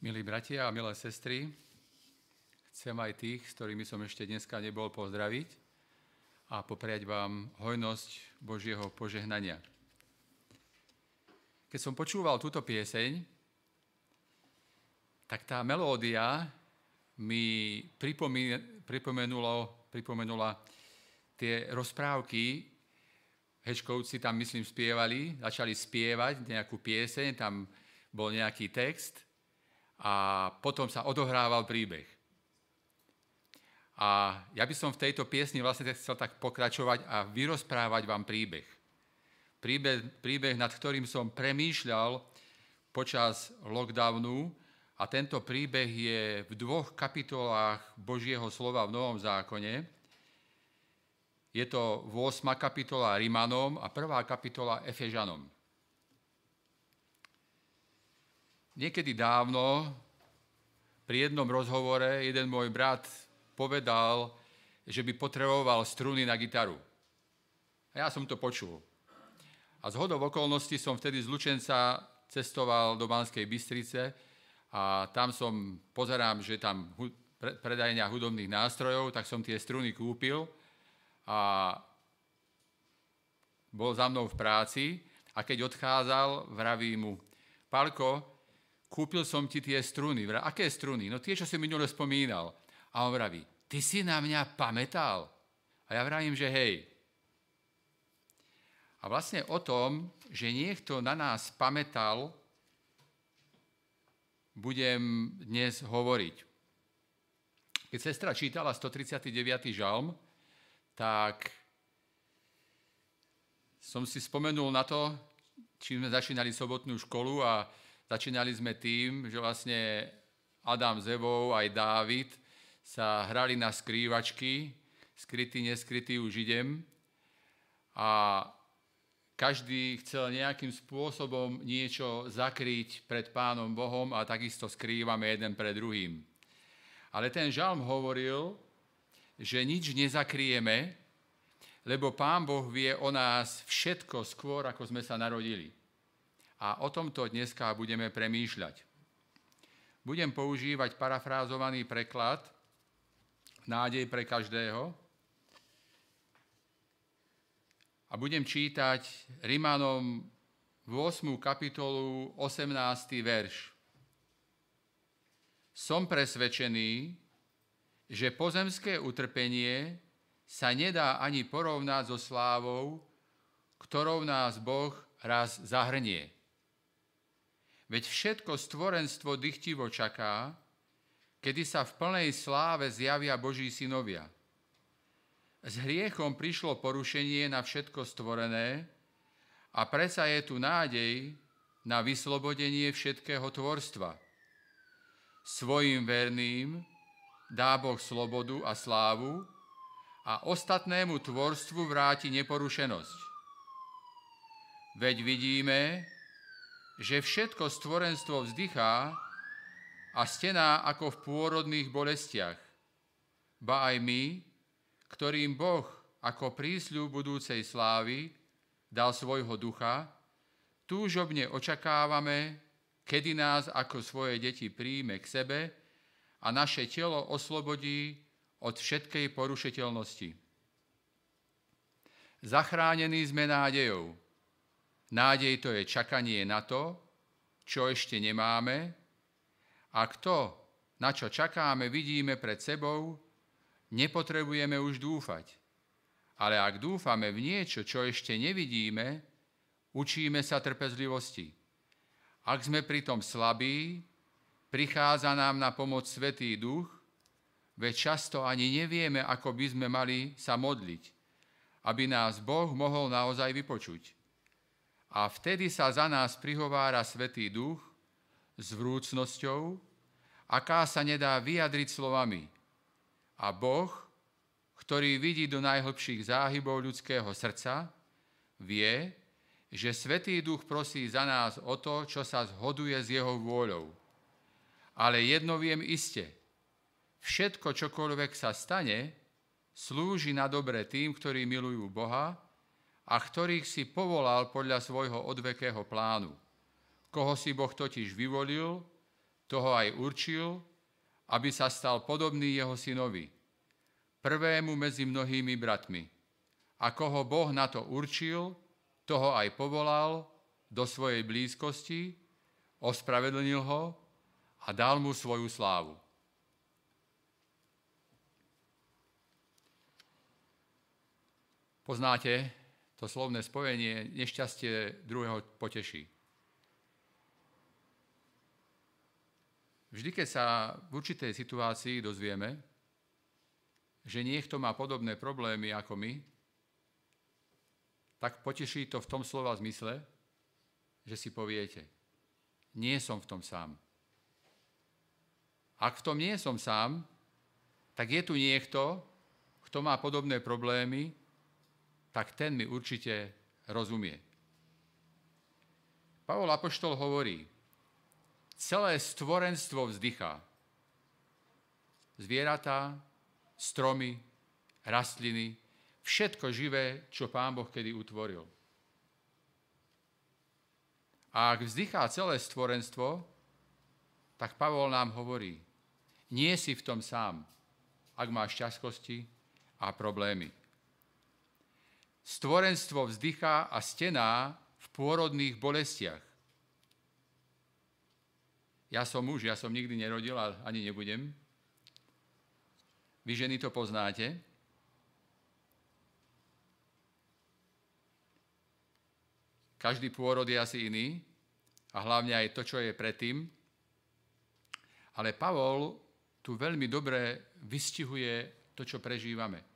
Milí bratia a milé sestry, chcem aj tých, s ktorými som ešte dneska nebol, pozdraviť a popriať vám hojnosť Božieho požehnania. Keď som počúval túto pieseň, tak tá melódia mi pripomenula tie rozprávky, Hečkovci tam, myslím, spievali, začali spievať nejakú pieseň, tam bol nejaký text a potom sa odohrával príbeh. A ja by som v tejto piesni vlastne chcel tak pokračovať a vyrozprávať vám príbeh. Príbeh, príbeh nad ktorým som premýšľal počas lockdownu a tento príbeh je v dvoch kapitolách Božieho slova v Novom zákone. Je to 8. kapitola Rimanom a 1. kapitola Efežanom. Niekedy dávno pri jednom rozhovore jeden môj brat povedal, že by potreboval struny na gitaru. A ja som to počul. A z hodov okolností som vtedy z Lučenca cestoval do Banskej Bystrice a tam som, pozerám, že tam predajňa hudobných nástrojov, tak som tie struny kúpil a bol za mnou v práci a keď odchádzal, vraví mu, Palko, kúpil som ti tie struny. Vra, aké struny? No tie, čo si minule spomínal. A on vraví, ty si na mňa pamätal? A ja vravím, že hej. A vlastne o tom, že niekto na nás pamätal, budem dnes hovoriť. Keď sestra čítala 139. žalm, tak som si spomenul na to, čím sme začínali sobotnú školu a Začínali sme tým, že vlastne Adam s Evou aj Dávid sa hrali na skrývačky, skrytý, neskrytý už idem. A každý chcel nejakým spôsobom niečo zakryť pred Pánom Bohom a takisto skrývame jeden pred druhým. Ale ten žalm hovoril, že nič nezakrieme, lebo Pán Boh vie o nás všetko skôr, ako sme sa narodili. A o tomto dneska budeme premýšľať. Budem používať parafrázovaný preklad Nádej pre každého a budem čítať Rimanom 8. kapitolu 18. verš. Som presvedčený, že pozemské utrpenie sa nedá ani porovnať so slávou, ktorou nás Boh raz zahrnie. Veď všetko stvorenstvo dychtivo čaká, kedy sa v plnej sláve zjavia Boží synovia. S hriechom prišlo porušenie na všetko stvorené a predsa je tu nádej na vyslobodenie všetkého tvorstva. Svojim verným dá Boh slobodu a slávu a ostatnému tvorstvu vráti neporušenosť. Veď vidíme, že všetko stvorenstvo vzdychá a stená ako v pôrodných bolestiach. Ba aj my, ktorým Boh ako prísľu budúcej slávy dal svojho ducha, túžobne očakávame, kedy nás ako svoje deti príjme k sebe a naše telo oslobodí od všetkej porušiteľnosti. Zachránení sme nádejou, Nádej to je čakanie na to, čo ešte nemáme. A kto, na čo čakáme, vidíme pred sebou, nepotrebujeme už dúfať. Ale ak dúfame v niečo, čo ešte nevidíme, učíme sa trpezlivosti. Ak sme pritom slabí, prichádza nám na pomoc Svetý Duch, veď často ani nevieme, ako by sme mali sa modliť, aby nás Boh mohol naozaj vypočuť. A vtedy sa za nás prihovára Svetý Duch s vrúcnosťou, aká sa nedá vyjadriť slovami. A Boh, ktorý vidí do najhlbších záhybov ľudského srdca, vie, že Svetý Duch prosí za nás o to, čo sa zhoduje s jeho vôľou. Ale jedno viem iste, všetko, čokoľvek sa stane, slúži na dobre tým, ktorí milujú Boha a ktorých si povolal podľa svojho odvekého plánu. Koho si Boh totiž vyvolil, toho aj určil, aby sa stal podobný jeho synovi, prvému medzi mnohými bratmi. Ako ho Boh na to určil, toho aj povolal do svojej blízkosti, ospravedlnil ho a dal mu svoju slávu. Poznáte to slovné spojenie, nešťastie druhého poteší. Vždy, keď sa v určitej situácii dozvieme, že niekto má podobné problémy ako my, tak poteší to v tom slova zmysle, že si poviete, nie som v tom sám. Ak v tom nie som sám, tak je tu niekto, kto má podobné problémy, tak ten mi určite rozumie. Pavol Apoštol hovorí, celé stvorenstvo vzdychá. Zvieratá, stromy, rastliny, všetko živé, čo Pán Boh kedy utvoril. A ak vzdychá celé stvorenstvo, tak Pavol nám hovorí, nie si v tom sám, ak máš ťažkosti a problémy. Stvorenstvo vzdychá a stená v pôrodných bolestiach. Ja som muž, ja som nikdy nerodil a ani nebudem. Vy ženy to poznáte. Každý pôrod je asi iný a hlavne aj to, čo je predtým. Ale Pavol tu veľmi dobre vystihuje to, čo prežívame.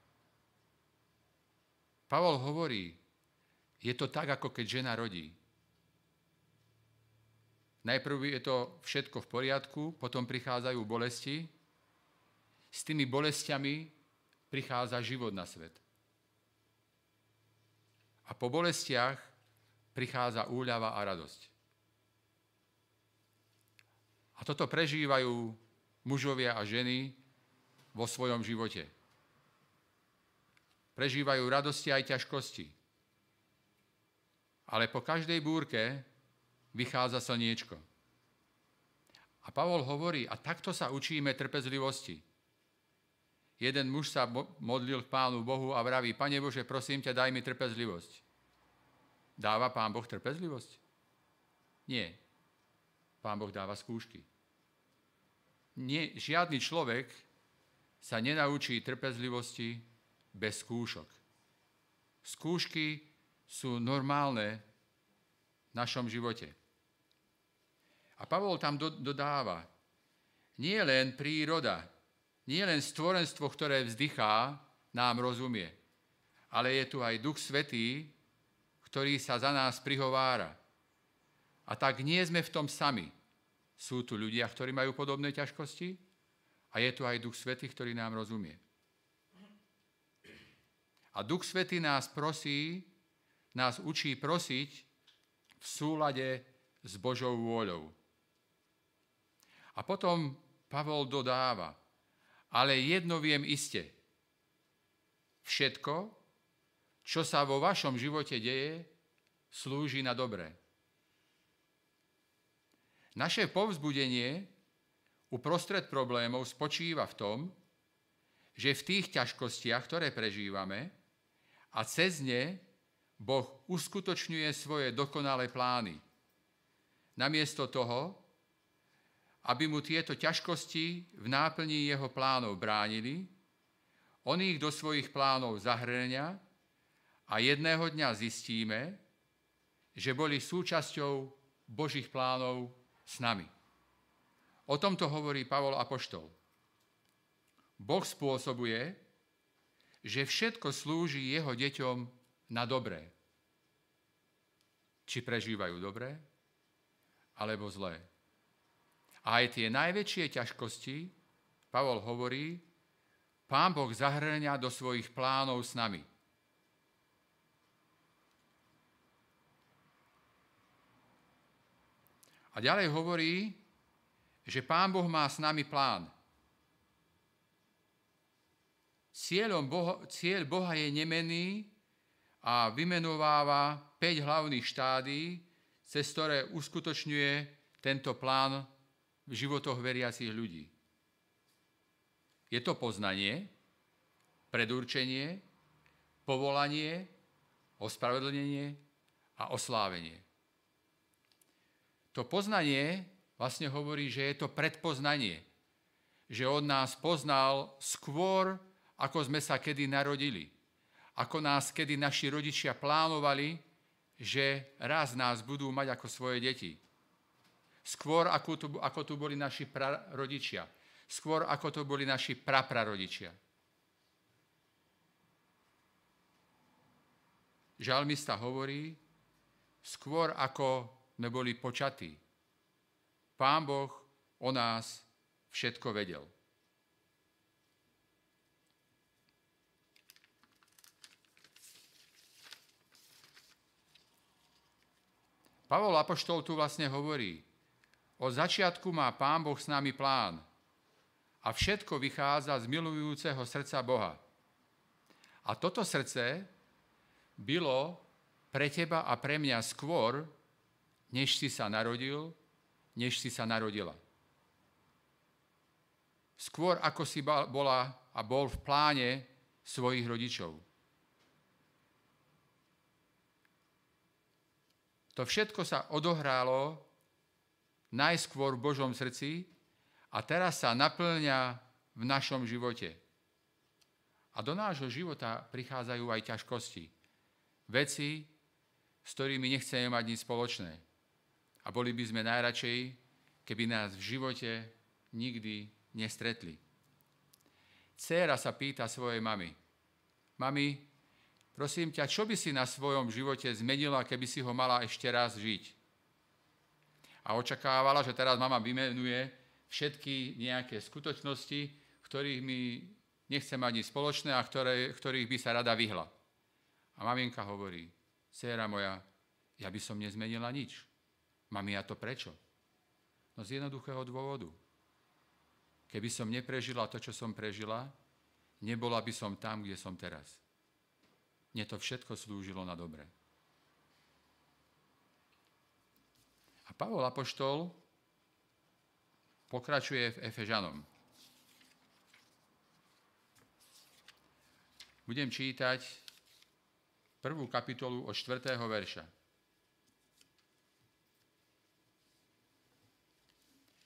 Pavol hovorí, je to tak, ako keď žena rodí. Najprv je to všetko v poriadku, potom prichádzajú bolesti. S tými bolestiami prichádza život na svet. A po bolestiach prichádza úľava a radosť. A toto prežívajú mužovia a ženy vo svojom živote. Prežívajú radosti aj ťažkosti. Ale po každej búrke vychádza slniečko. A Pavol hovorí, a takto sa učíme trpezlivosti. Jeden muž sa modlil k Pánu Bohu a vraví, Pane Bože, prosím ťa, daj mi trpezlivosť. Dáva Pán Boh trpezlivosť? Nie. Pán Boh dáva skúšky. Nie, žiadny človek sa nenaučí trpezlivosti bez skúšok. Skúšky sú normálne v našom živote. A Pavol tam do, dodáva, nie len príroda, nie len stvorenstvo, ktoré vzdychá, nám rozumie, ale je tu aj Duch Svetý, ktorý sa za nás prihovára. A tak nie sme v tom sami. Sú tu ľudia, ktorí majú podobné ťažkosti a je tu aj Duch Svetý, ktorý nám rozumie. A Duch Svetý nás prosí, nás učí prosiť v súlade s Božou vôľou. A potom Pavol dodáva, ale jedno viem iste. Všetko, čo sa vo vašom živote deje, slúži na dobré. Naše povzbudenie uprostred problémov spočíva v tom, že v tých ťažkostiach, ktoré prežívame, a cez ne Boh uskutočňuje svoje dokonalé plány. Namiesto toho, aby mu tieto ťažkosti v náplní jeho plánov bránili, on ich do svojich plánov zahrňa a jedného dňa zistíme, že boli súčasťou Božích plánov s nami. O tomto hovorí Pavol Apoštol. Boh spôsobuje, že všetko slúži jeho deťom na dobré. Či prežívajú dobré, alebo zlé. A aj tie najväčšie ťažkosti, Pavol hovorí, Pán Boh zahrňa do svojich plánov s nami. A ďalej hovorí, že Pán Boh má s nami plán. Cieľom Boha, cieľ Boha je nemený a vymenováva 5 hlavných štádí, cez ktoré uskutočňuje tento plán v životoch veriacich ľudí. Je to poznanie, predurčenie, povolanie, ospravedlnenie a oslávenie. To poznanie vlastne hovorí, že je to predpoznanie, že on nás poznal skôr, ako sme sa kedy narodili. Ako nás kedy naši rodičia plánovali, že raz nás budú mať ako svoje deti. Skôr ako tu, ako tu boli naši prarodičia. Skôr ako to boli naši praprarodičia. Žalmista hovorí, skôr ako sme boli počatí. Pán Boh o nás všetko vedel. Pavol Apoštol tu vlastne hovorí, od začiatku má Pán Boh s nami plán a všetko vychádza z milujúceho srdca Boha. A toto srdce bylo pre teba a pre mňa skôr, než si sa narodil, než si sa narodila. Skôr ako si bola a bol v pláne svojich rodičov. To všetko sa odohrálo najskôr v Božom srdci a teraz sa naplňa v našom živote. A do nášho života prichádzajú aj ťažkosti. Veci, s ktorými nechceme mať nič spoločné. A boli by sme najradšej, keby nás v živote nikdy nestretli. Céra sa pýta svojej mamy. Mami, Prosím ťa, čo by si na svojom živote zmenila, keby si ho mala ešte raz žiť? A očakávala, že teraz mama vymenuje všetky nejaké skutočnosti, ktorých mi nechce mať nič spoločné a ktoré, ktorých by sa rada vyhla. A maminka hovorí, dcera moja, ja by som nezmenila nič. Mami, a to prečo? No z jednoduchého dôvodu. Keby som neprežila to, čo som prežila, nebola by som tam, kde som teraz. Mne to všetko slúžilo na dobre. A Pavol Apoštol pokračuje v Efežanom. Budem čítať prvú kapitolu od 4. verša.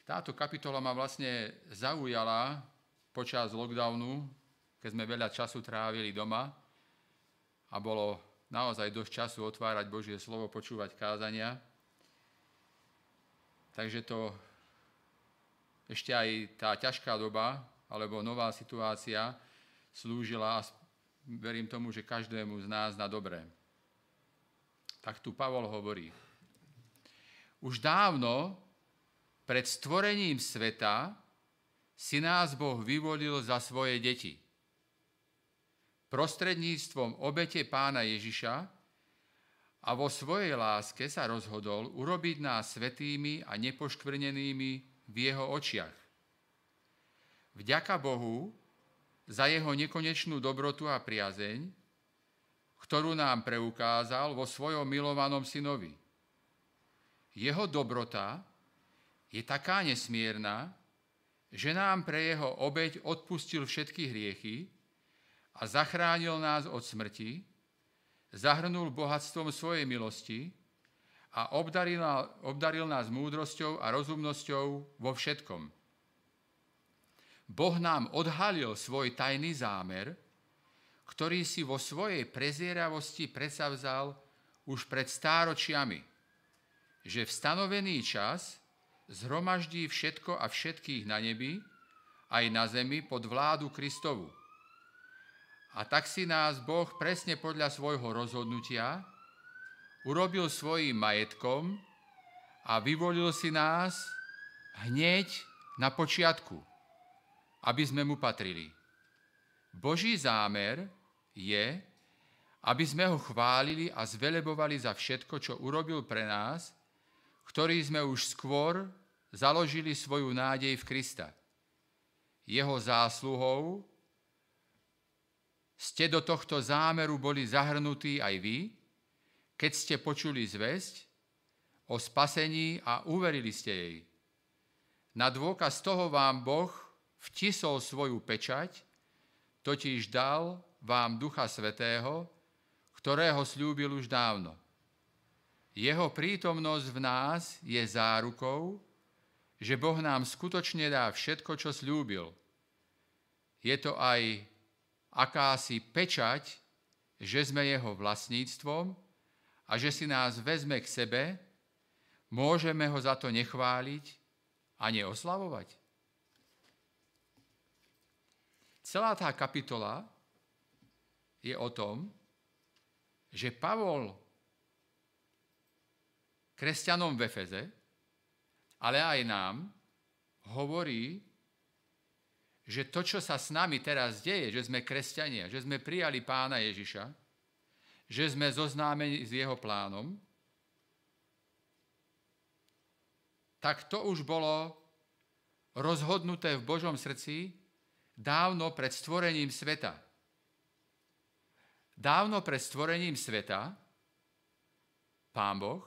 Táto kapitola ma vlastne zaujala počas lockdownu, keď sme veľa času trávili doma a bolo naozaj dosť času otvárať Božie slovo, počúvať kázania. Takže to ešte aj tá ťažká doba, alebo nová situácia slúžila a verím tomu, že každému z nás na dobré. Tak tu Pavol hovorí. Už dávno pred stvorením sveta si nás Boh vyvolil za svoje deti – prostredníctvom obete pána Ježiša a vo svojej láske sa rozhodol urobiť nás svetými a nepoškvrnenými v jeho očiach. Vďaka Bohu za jeho nekonečnú dobrotu a priazeň, ktorú nám preukázal vo svojom milovanom synovi. Jeho dobrota je taká nesmierna, že nám pre jeho obeď odpustil všetky hriechy, a zachránil nás od smrti, zahrnul bohatstvom svojej milosti a obdaril, obdaril nás múdrosťou a rozumnosťou vo všetkom. Boh nám odhalil svoj tajný zámer, ktorý si vo svojej prezieravosti predsavzal už pred stáročiami, že v stanovený čas zhromaždí všetko a všetkých na nebi, aj na zemi pod vládu Kristovu a tak si nás Boh presne podľa svojho rozhodnutia urobil svojim majetkom a vyvolil si nás hneď na počiatku, aby sme mu patrili. Boží zámer je, aby sme ho chválili a zvelebovali za všetko, čo urobil pre nás, ktorý sme už skôr založili svoju nádej v Krista. Jeho zásluhou ste do tohto zámeru boli zahrnutí aj vy, keď ste počuli zväzť o spasení a uverili ste jej. Na dôkaz toho vám Boh vtisol svoju pečať, totiž dal vám Ducha Svetého, ktorého slúbil už dávno. Jeho prítomnosť v nás je zárukou, že Boh nám skutočne dá všetko, čo slúbil. Je to aj akási pečať, že sme jeho vlastníctvom a že si nás vezme k sebe, môžeme ho za to nechváliť a neoslavovať. Celá tá kapitola je o tom, že Pavol kresťanom v Efeze, ale aj nám, hovorí, že to, čo sa s nami teraz deje, že sme kresťania, že sme prijali pána Ježiša, že sme zoznámení s jeho plánom, tak to už bolo rozhodnuté v Božom srdci dávno pred stvorením sveta. Dávno pred stvorením sveta Pán Boh,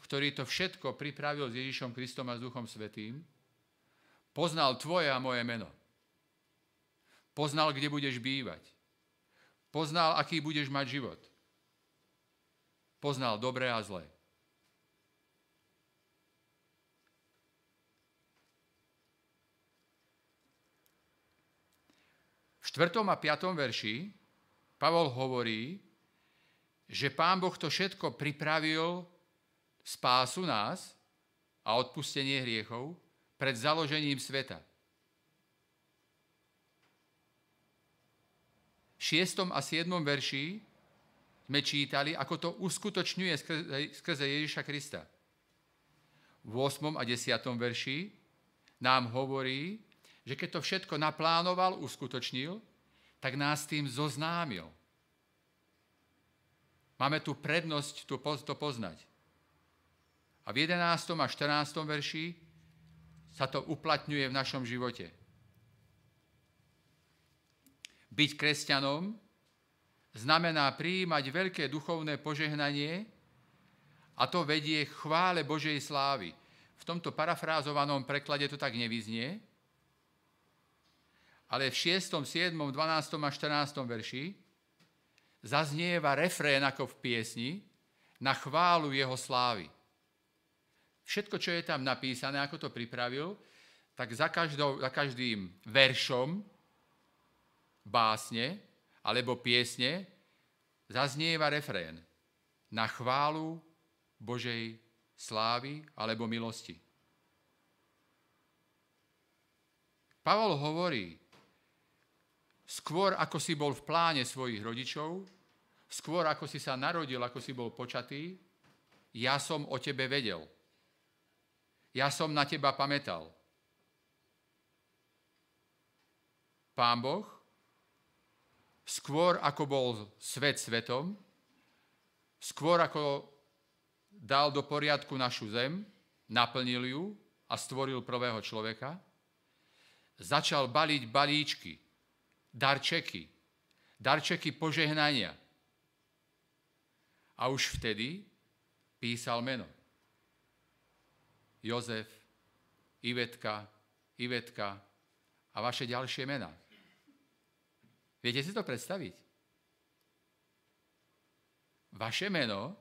ktorý to všetko pripravil s Ježišom Kristom a s Duchom Svetým, poznal tvoje a moje meno. Poznal, kde budeš bývať. Poznal, aký budeš mať život. Poznal dobré a zlé. V 4. a 5. verši Pavol hovorí, že Pán Boh to všetko pripravil spásu nás a odpustenie hriechov pred založením sveta. V 6. a 7. verši sme čítali, ako to uskutočňuje skrze Ježiša Krista. V 8. a 10. verši nám hovorí, že keď to všetko naplánoval, uskutočnil, tak nás tým zoznámil. Máme tu prednosť to poznať. A v 11. a 14. verši sa to uplatňuje v našom živote. Byť kresťanom znamená prijímať veľké duchovné požehnanie a to vedie k chvále Božej slávy. V tomto parafrázovanom preklade to tak nevyznie, ale v 6., 7., 12. a 14. verši zaznieva refrén ako v piesni na chválu jeho slávy. Všetko, čo je tam napísané, ako to pripravil, tak za, každou, za každým veršom básne alebo piesne zaznieva refrén na chválu Božej slávy alebo milosti. Pavol hovorí, skôr ako si bol v pláne svojich rodičov, skôr ako si sa narodil, ako si bol počatý, ja som o tebe vedel. Ja som na teba pamätal. Pán Boh, skôr ako bol svet svetom, skôr ako dal do poriadku našu zem, naplnil ju a stvoril prvého človeka, začal baliť balíčky, darčeky, darčeky požehnania. A už vtedy písal meno. Jozef, Ivetka, Ivetka a vaše ďalšie mená. Viete si to predstaviť? Vaše meno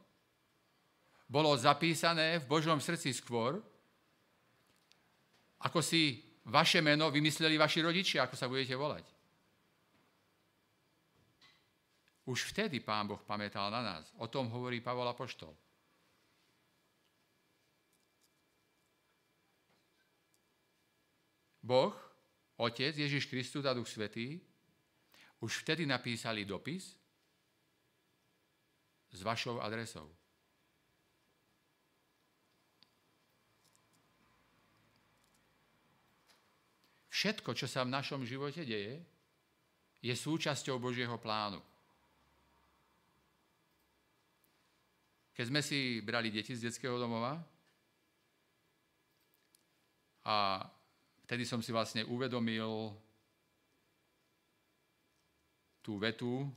bolo zapísané v Božom srdci skôr, ako si vaše meno vymysleli vaši rodičia, ako sa budete volať. Už vtedy Pán Boh pamätal na nás. O tom hovorí Pavol Apoštol. Boh, Otec, Ježiš Kristus a Duch Svetý už vtedy napísali dopis s vašou adresou. Všetko, čo sa v našom živote deje, je súčasťou Božieho plánu. Keď sme si brali deti z detského domova a vtedy som si vlastne uvedomil tú vetu,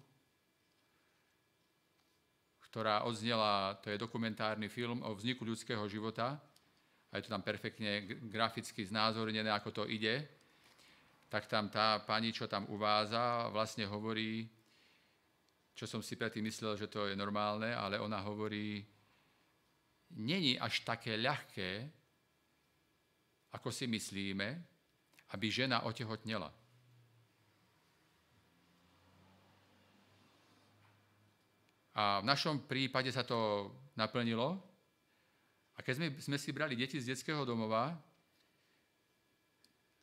ktorá odznela, to je dokumentárny film o vzniku ľudského života. A je to tam perfektne graficky znázornené, ako to ide, tak tam tá pani, čo tam uváza, vlastne hovorí, čo som si predtým myslel, že to je normálne, ale ona hovorí, není až také ľahké, ako si myslíme, aby žena otehotnela. A v našom prípade sa to naplnilo. A keď sme, sme si brali deti z detského domova,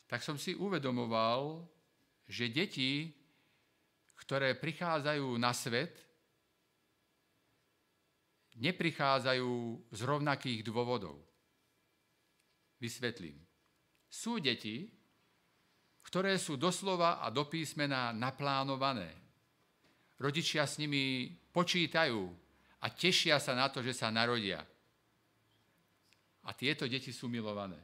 tak som si uvedomoval, že deti, ktoré prichádzajú na svet, neprichádzajú z rovnakých dôvodov. Vysvetlím. Sú deti, ktoré sú doslova a do písmena naplánované. Rodičia s nimi počítajú a tešia sa na to, že sa narodia. A tieto deti sú milované.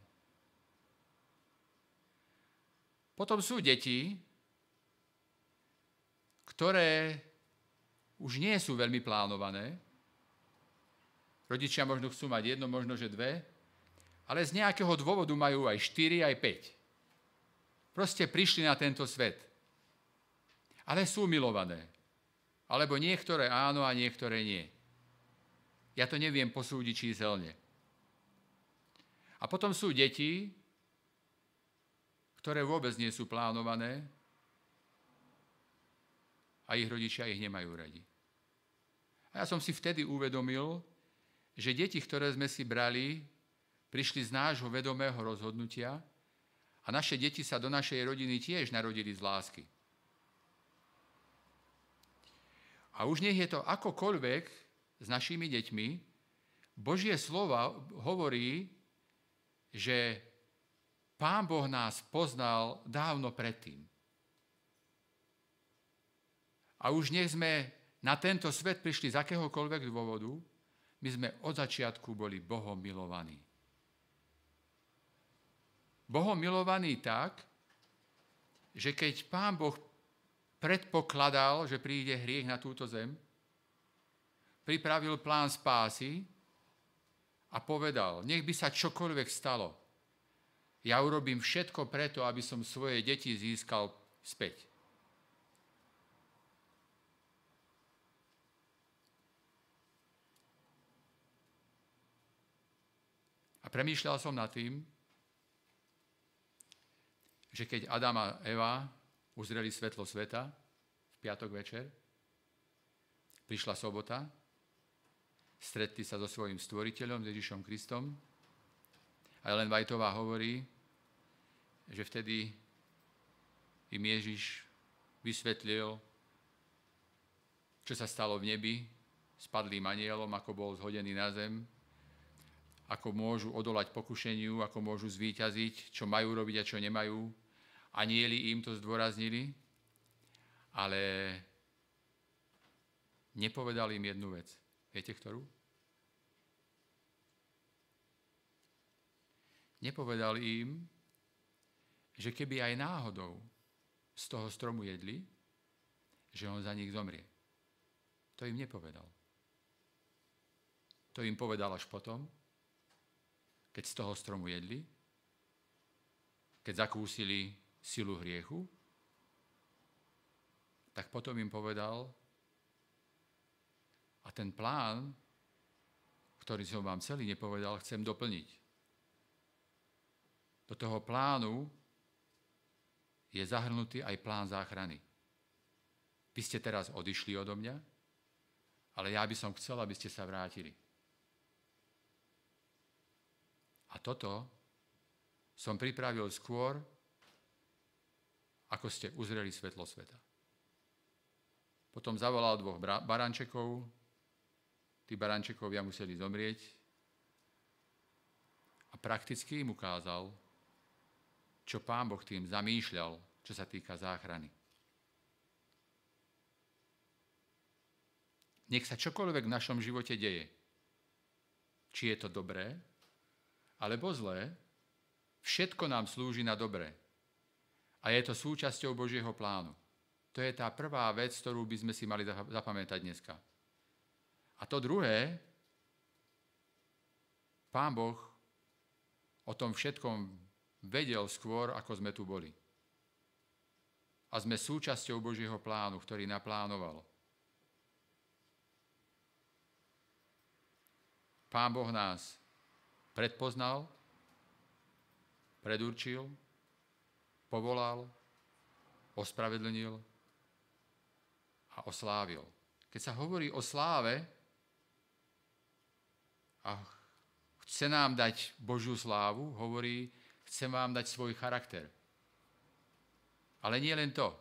Potom sú deti, ktoré už nie sú veľmi plánované. Rodičia možno chcú mať jedno, možno že dve, ale z nejakého dôvodu majú aj štyri, aj päť. Proste prišli na tento svet. Ale sú milované. Alebo niektoré áno a niektoré nie. Ja to neviem posúdiť číselne. A potom sú deti, ktoré vôbec nie sú plánované a ich rodičia ich nemajú radi. A ja som si vtedy uvedomil, že deti, ktoré sme si brali, prišli z nášho vedomého rozhodnutia a naše deti sa do našej rodiny tiež narodili z lásky. A už nech je to akokoľvek s našimi deťmi, Božie slova hovorí, že Pán Boh nás poznal dávno predtým. A už nech sme na tento svet prišli z akéhokoľvek dôvodu, my sme od začiatku boli Bohom milovaní. Bohom milovaní tak, že keď Pán Boh predpokladal, že príde hriech na túto zem, pripravil plán spásy a povedal, nech by sa čokoľvek stalo, ja urobím všetko preto, aby som svoje deti získal späť. A premýšľal som nad tým, že keď Adam a Eva uzreli svetlo sveta v piatok večer, prišla sobota, stretli sa so svojím stvoriteľom, Ježišom Kristom, a Ellen Whiteová hovorí, že vtedy im Ježiš vysvetlil, čo sa stalo v nebi s padlým anielom, ako bol zhodený na zem, ako môžu odolať pokušeniu, ako môžu zvíťaziť, čo majú robiť a čo nemajú. Anieli im to zdôraznili, ale nepovedal im jednu vec. Viete ktorú? Nepovedal im, že keby aj náhodou z toho stromu jedli, že on za nich zomrie. To im nepovedal. To im povedal až potom, keď z toho stromu jedli, keď zakúsili silu hriechu, tak potom im povedal, a ten plán, ktorý som vám celý nepovedal, chcem doplniť. Do toho plánu je zahrnutý aj plán záchrany. Vy ste teraz odišli odo mňa, ale ja by som chcel, aby ste sa vrátili. A toto som pripravil skôr, ako ste uzreli svetlo sveta. Potom zavolal dvoch barančekov, tí barančekovia museli zomrieť a prakticky im ukázal, čo Pán Boh tým zamýšľal, čo sa týka záchrany. Nech sa čokoľvek v našom živote deje, či je to dobré, alebo zlé, všetko nám slúži na dobré. A je to súčasťou Božieho plánu. To je tá prvá vec, ktorú by sme si mali zapamätať dneska. A to druhé, Pán Boh o tom všetkom vedel skôr, ako sme tu boli. A sme súčasťou Božieho plánu, ktorý naplánoval. Pán Boh nás predpoznal, predurčil, povolal, ospravedlnil a oslávil. Keď sa hovorí o sláve a chce nám dať Božiu slávu, hovorí, chce vám dať svoj charakter. Ale nie len to.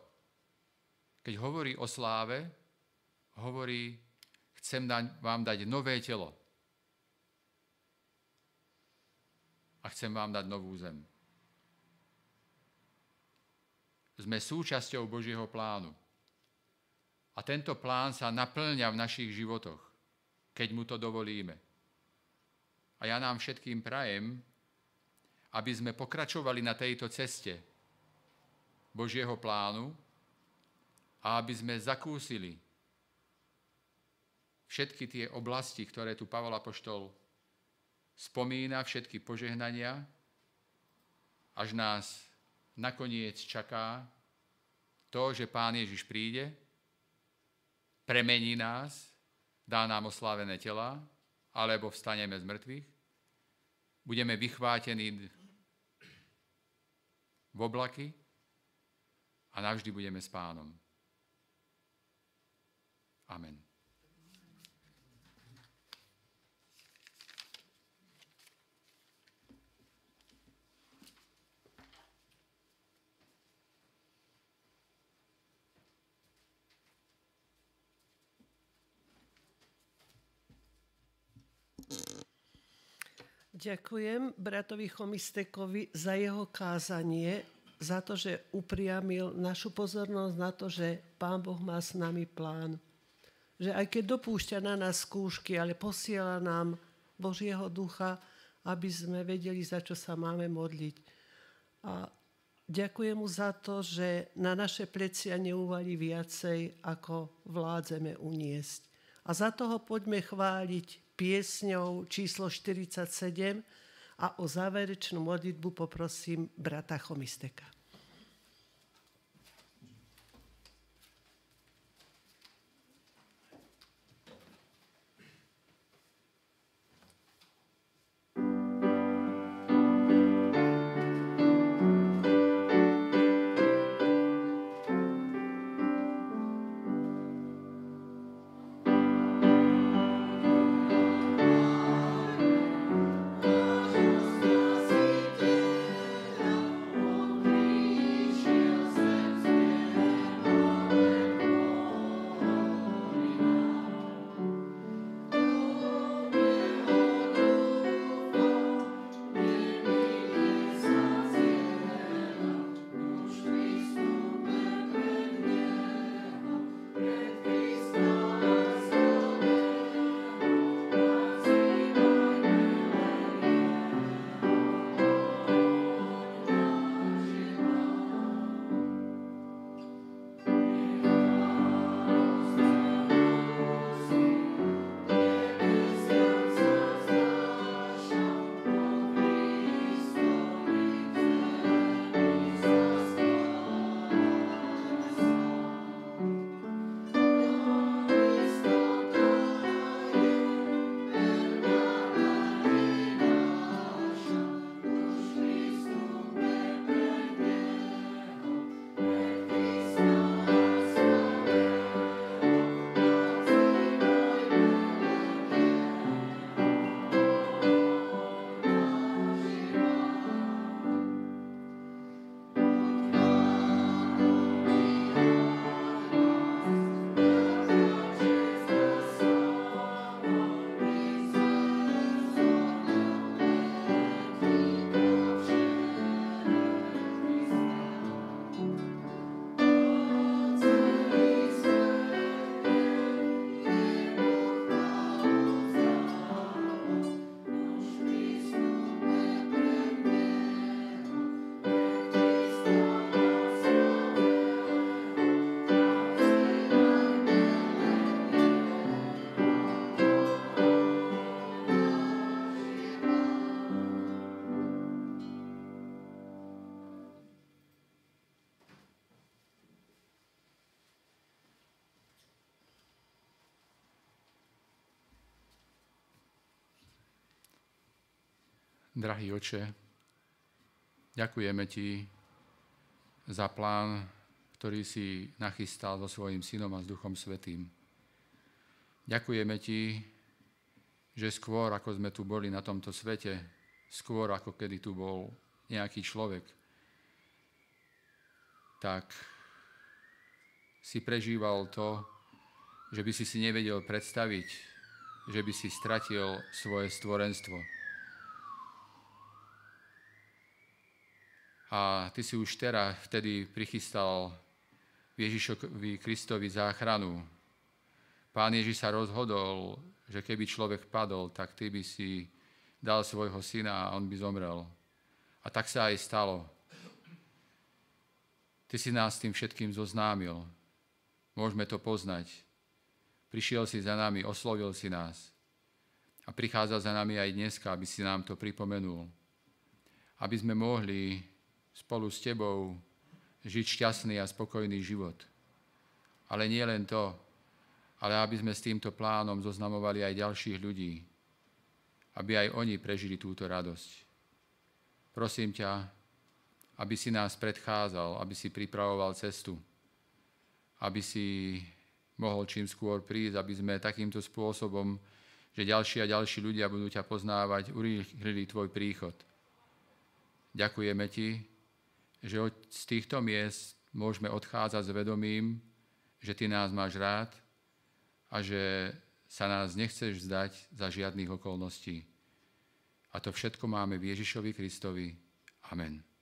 Keď hovorí o sláve, hovorí, chcem vám dať nové telo. A chcem vám dať novú zem. Sme súčasťou Božieho plánu. A tento plán sa naplňa v našich životoch, keď mu to dovolíme. A ja nám všetkým prajem, aby sme pokračovali na tejto ceste Božieho plánu a aby sme zakúsili všetky tie oblasti, ktoré tu Pavol Apoštol spomína, všetky požehnania, až nás nakoniec čaká to, že Pán Ježiš príde, premení nás, dá nám oslávené tela, alebo vstaneme z mŕtvych, budeme vychvátení v oblaky a navždy budeme s pánom. Amen. Ďakujem bratovi Chomistekovi za jeho kázanie, za to, že upriamil našu pozornosť na to, že Pán Boh má s nami plán. Že aj keď dopúšťa na nás skúšky, ale posiela nám Božieho ducha, aby sme vedeli, za čo sa máme modliť. A ďakujem mu za to, že na naše plecia neuvali viacej, ako vládzeme uniesť. A za toho poďme chváliť piesňou číslo 47 a o záverečnú modlitbu poprosím brata Chomisteka. Drahý oče, ďakujeme ti za plán, ktorý si nachystal so svojím synom a s Duchom Svetým. Ďakujeme ti, že skôr, ako sme tu boli na tomto svete, skôr, ako kedy tu bol nejaký človek, tak si prežíval to, že by si si nevedel predstaviť, že by si stratil svoje stvorenstvo A ty si už teraz vtedy prichystal Ježišovi Kristovi záchranu. Pán Ježiš sa rozhodol, že keby človek padol, tak ty by si dal svojho syna a on by zomrel. A tak sa aj stalo. Ty si nás tým všetkým zoznámil. Môžeme to poznať. Prišiel si za nami, oslovil si nás. A prichádza za nami aj dneska, aby si nám to pripomenul. Aby sme mohli spolu s tebou žiť šťastný a spokojný život. Ale nie len to, ale aby sme s týmto plánom zoznamovali aj ďalších ľudí, aby aj oni prežili túto radosť. Prosím ťa, aby si nás predchádzal, aby si pripravoval cestu, aby si mohol čím skôr prísť, aby sme takýmto spôsobom, že ďalší a ďalší ľudia budú ťa poznávať, urýchlili tvoj príchod. Ďakujeme ti, že z týchto miest môžeme odchádzať s vedomím, že Ty nás máš rád a že sa nás nechceš vzdať za žiadnych okolností. A to všetko máme v Ježišovi Kristovi. Amen.